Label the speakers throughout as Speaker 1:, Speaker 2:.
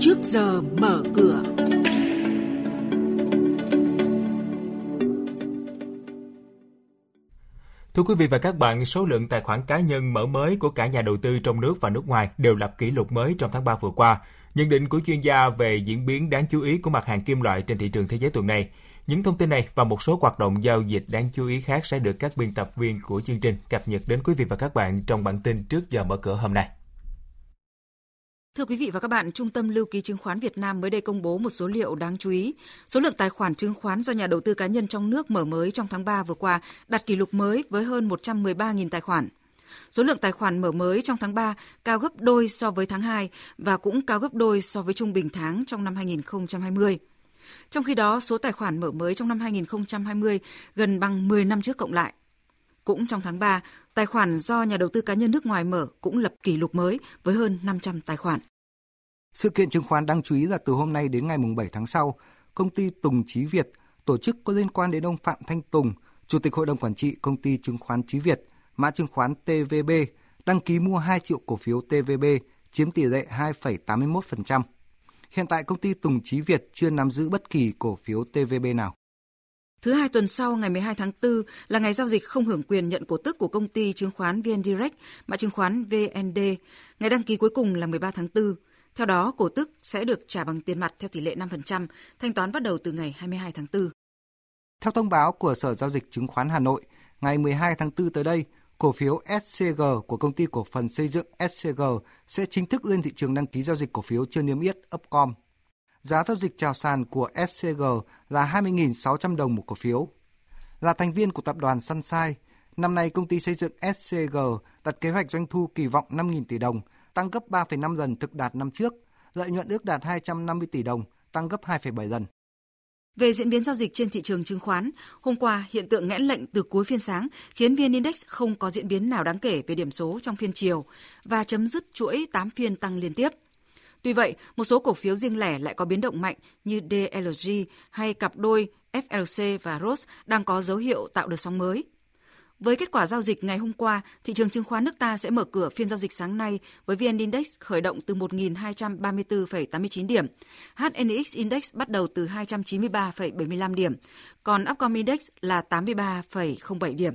Speaker 1: trước giờ mở cửa.
Speaker 2: Thưa quý vị và các bạn, số lượng tài khoản cá nhân mở mới của cả nhà đầu tư trong nước và nước ngoài đều lập kỷ lục mới trong tháng 3 vừa qua. Nhận định của chuyên gia về diễn biến đáng chú ý của mặt hàng kim loại trên thị trường thế giới tuần này. Những thông tin này và một số hoạt động giao dịch đáng chú ý khác sẽ được các biên tập viên của chương trình cập nhật đến quý vị và các bạn trong bản tin trước giờ mở cửa hôm nay.
Speaker 3: Thưa quý vị và các bạn, Trung tâm Lưu ký Chứng khoán Việt Nam mới đây công bố một số liệu đáng chú ý. Số lượng tài khoản chứng khoán do nhà đầu tư cá nhân trong nước mở mới trong tháng 3 vừa qua đạt kỷ lục mới với hơn 113.000 tài khoản. Số lượng tài khoản mở mới trong tháng 3 cao gấp đôi so với tháng 2 và cũng cao gấp đôi so với trung bình tháng trong năm 2020. Trong khi đó, số tài khoản mở mới trong năm 2020 gần bằng 10 năm trước cộng lại. Cũng trong tháng 3, tài khoản do nhà đầu tư cá nhân nước ngoài mở cũng lập kỷ lục mới với hơn 500 tài khoản.
Speaker 4: Sự kiện chứng khoán đáng chú ý là từ hôm nay đến ngày 7 tháng sau, công ty Tùng Chí Việt, tổ chức có liên quan đến ông Phạm Thanh Tùng, Chủ tịch Hội đồng Quản trị Công ty Chứng khoán Chí Việt, mã chứng khoán TVB, đăng ký mua 2 triệu cổ phiếu TVB, chiếm tỷ lệ 2,81%. Hiện tại công ty Tùng Chí Việt chưa nắm giữ bất kỳ cổ phiếu TVB nào.
Speaker 3: Thứ hai tuần sau, ngày 12 tháng 4 là ngày giao dịch không hưởng quyền nhận cổ tức của công ty chứng khoán VN Direct, mã chứng khoán VND. Ngày đăng ký cuối cùng là 13 tháng 4. Theo đó, cổ tức sẽ được trả bằng tiền mặt theo tỷ lệ 5%, thanh toán bắt đầu từ ngày 22 tháng 4.
Speaker 4: Theo thông báo của Sở Giao dịch Chứng khoán Hà Nội, ngày 12 tháng 4 tới đây, cổ phiếu SCG của công ty cổ phần xây dựng SCG sẽ chính thức lên thị trường đăng ký giao dịch cổ phiếu chưa niêm yết Upcom. Giá giao dịch chào sàn của SCG là 20.600 đồng một cổ phiếu. Là thành viên của tập đoàn Sunshine, năm nay công ty xây dựng SCG đặt kế hoạch doanh thu kỳ vọng 5.000 tỷ đồng, tăng gấp 3,5 lần thực đạt năm trước, lợi nhuận ước đạt 250 tỷ đồng, tăng gấp 2,7 lần.
Speaker 3: Về diễn biến giao dịch trên thị trường chứng khoán, hôm qua hiện tượng nghẽn lệnh từ cuối phiên sáng khiến VN Index không có diễn biến nào đáng kể về điểm số trong phiên chiều và chấm dứt chuỗi 8 phiên tăng liên tiếp. Tuy vậy, một số cổ phiếu riêng lẻ lại có biến động mạnh như DLG hay cặp đôi FLC và ROS đang có dấu hiệu tạo đợt sóng mới. Với kết quả giao dịch ngày hôm qua, thị trường chứng khoán nước ta sẽ mở cửa phiên giao dịch sáng nay với VN Index khởi động từ 1.234,89 điểm. HNX Index bắt đầu từ 293,75 điểm, còn Upcom Index là 83,07 điểm.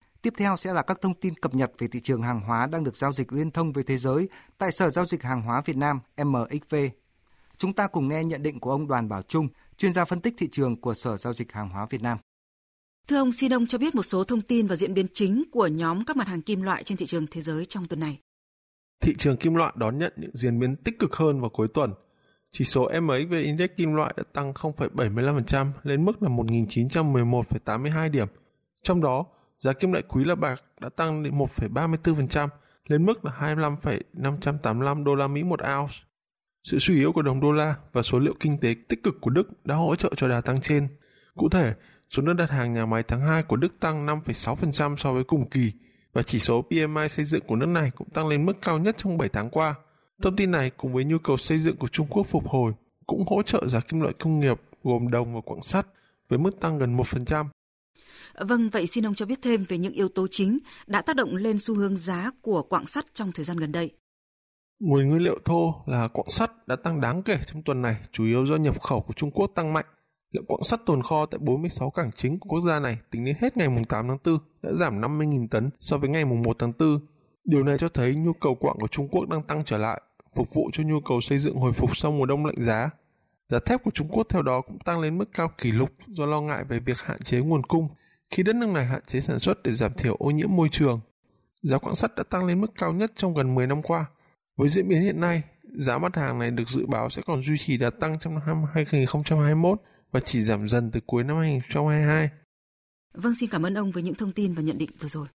Speaker 4: tiếp theo sẽ là các thông tin cập nhật về thị trường hàng hóa đang được giao dịch liên thông với thế giới tại Sở Giao dịch Hàng hóa Việt Nam MXV. Chúng ta cùng nghe nhận định của ông Đoàn Bảo Trung, chuyên gia phân tích thị trường của Sở Giao dịch Hàng hóa Việt Nam.
Speaker 3: Thưa ông, xin ông cho biết một số thông tin và diễn biến chính của nhóm các mặt hàng kim loại trên thị trường thế giới trong tuần này.
Speaker 5: Thị trường kim loại đón nhận những diễn biến tích cực hơn vào cuối tuần. Chỉ số MXV Index kim loại đã tăng 0,75% lên mức là 1.911,82 điểm. Trong đó, giá kim loại quý là bạc đã tăng đến 1,34% lên mức là 25,585 đô la Mỹ một ounce. Sự suy yếu của đồng đô la và số liệu kinh tế tích cực của Đức đã hỗ trợ cho đà tăng trên. Cụ thể, Số đơn đặt hàng nhà máy tháng 2 của Đức tăng 5,6% so với cùng kỳ và chỉ số PMI xây dựng của nước này cũng tăng lên mức cao nhất trong 7 tháng qua. Thông tin này cùng với nhu cầu xây dựng của Trung Quốc phục hồi cũng hỗ trợ giá kim loại công nghiệp gồm đồng và quặng sắt với mức tăng gần 1%.
Speaker 3: Vâng, vậy xin ông cho biết thêm về những yếu tố chính đã tác động lên xu hướng giá của quặng sắt trong thời gian gần đây.
Speaker 5: Nguồn nguyên liệu thô là quặng sắt đã tăng đáng kể trong tuần này, chủ yếu do nhập khẩu của Trung Quốc tăng mạnh Lượng quặng sắt tồn kho tại 46 cảng chính của quốc gia này tính đến hết ngày 8 tháng 4 đã giảm 50.000 tấn so với ngày 1 tháng 4. Điều này cho thấy nhu cầu quặng của Trung Quốc đang tăng trở lại, phục vụ cho nhu cầu xây dựng hồi phục sau mùa đông lạnh giá. Giá thép của Trung Quốc theo đó cũng tăng lên mức cao kỷ lục do lo ngại về việc hạn chế nguồn cung khi đất nước này hạn chế sản xuất để giảm thiểu ô nhiễm môi trường. Giá quặng sắt đã tăng lên mức cao nhất trong gần 10 năm qua. Với diễn biến hiện nay, giá mặt hàng này được dự báo sẽ còn duy trì đà tăng trong năm 2021 và chỉ giảm dần từ cuối năm 2022.
Speaker 3: Vâng, xin cảm ơn ông với những thông tin và nhận định vừa rồi.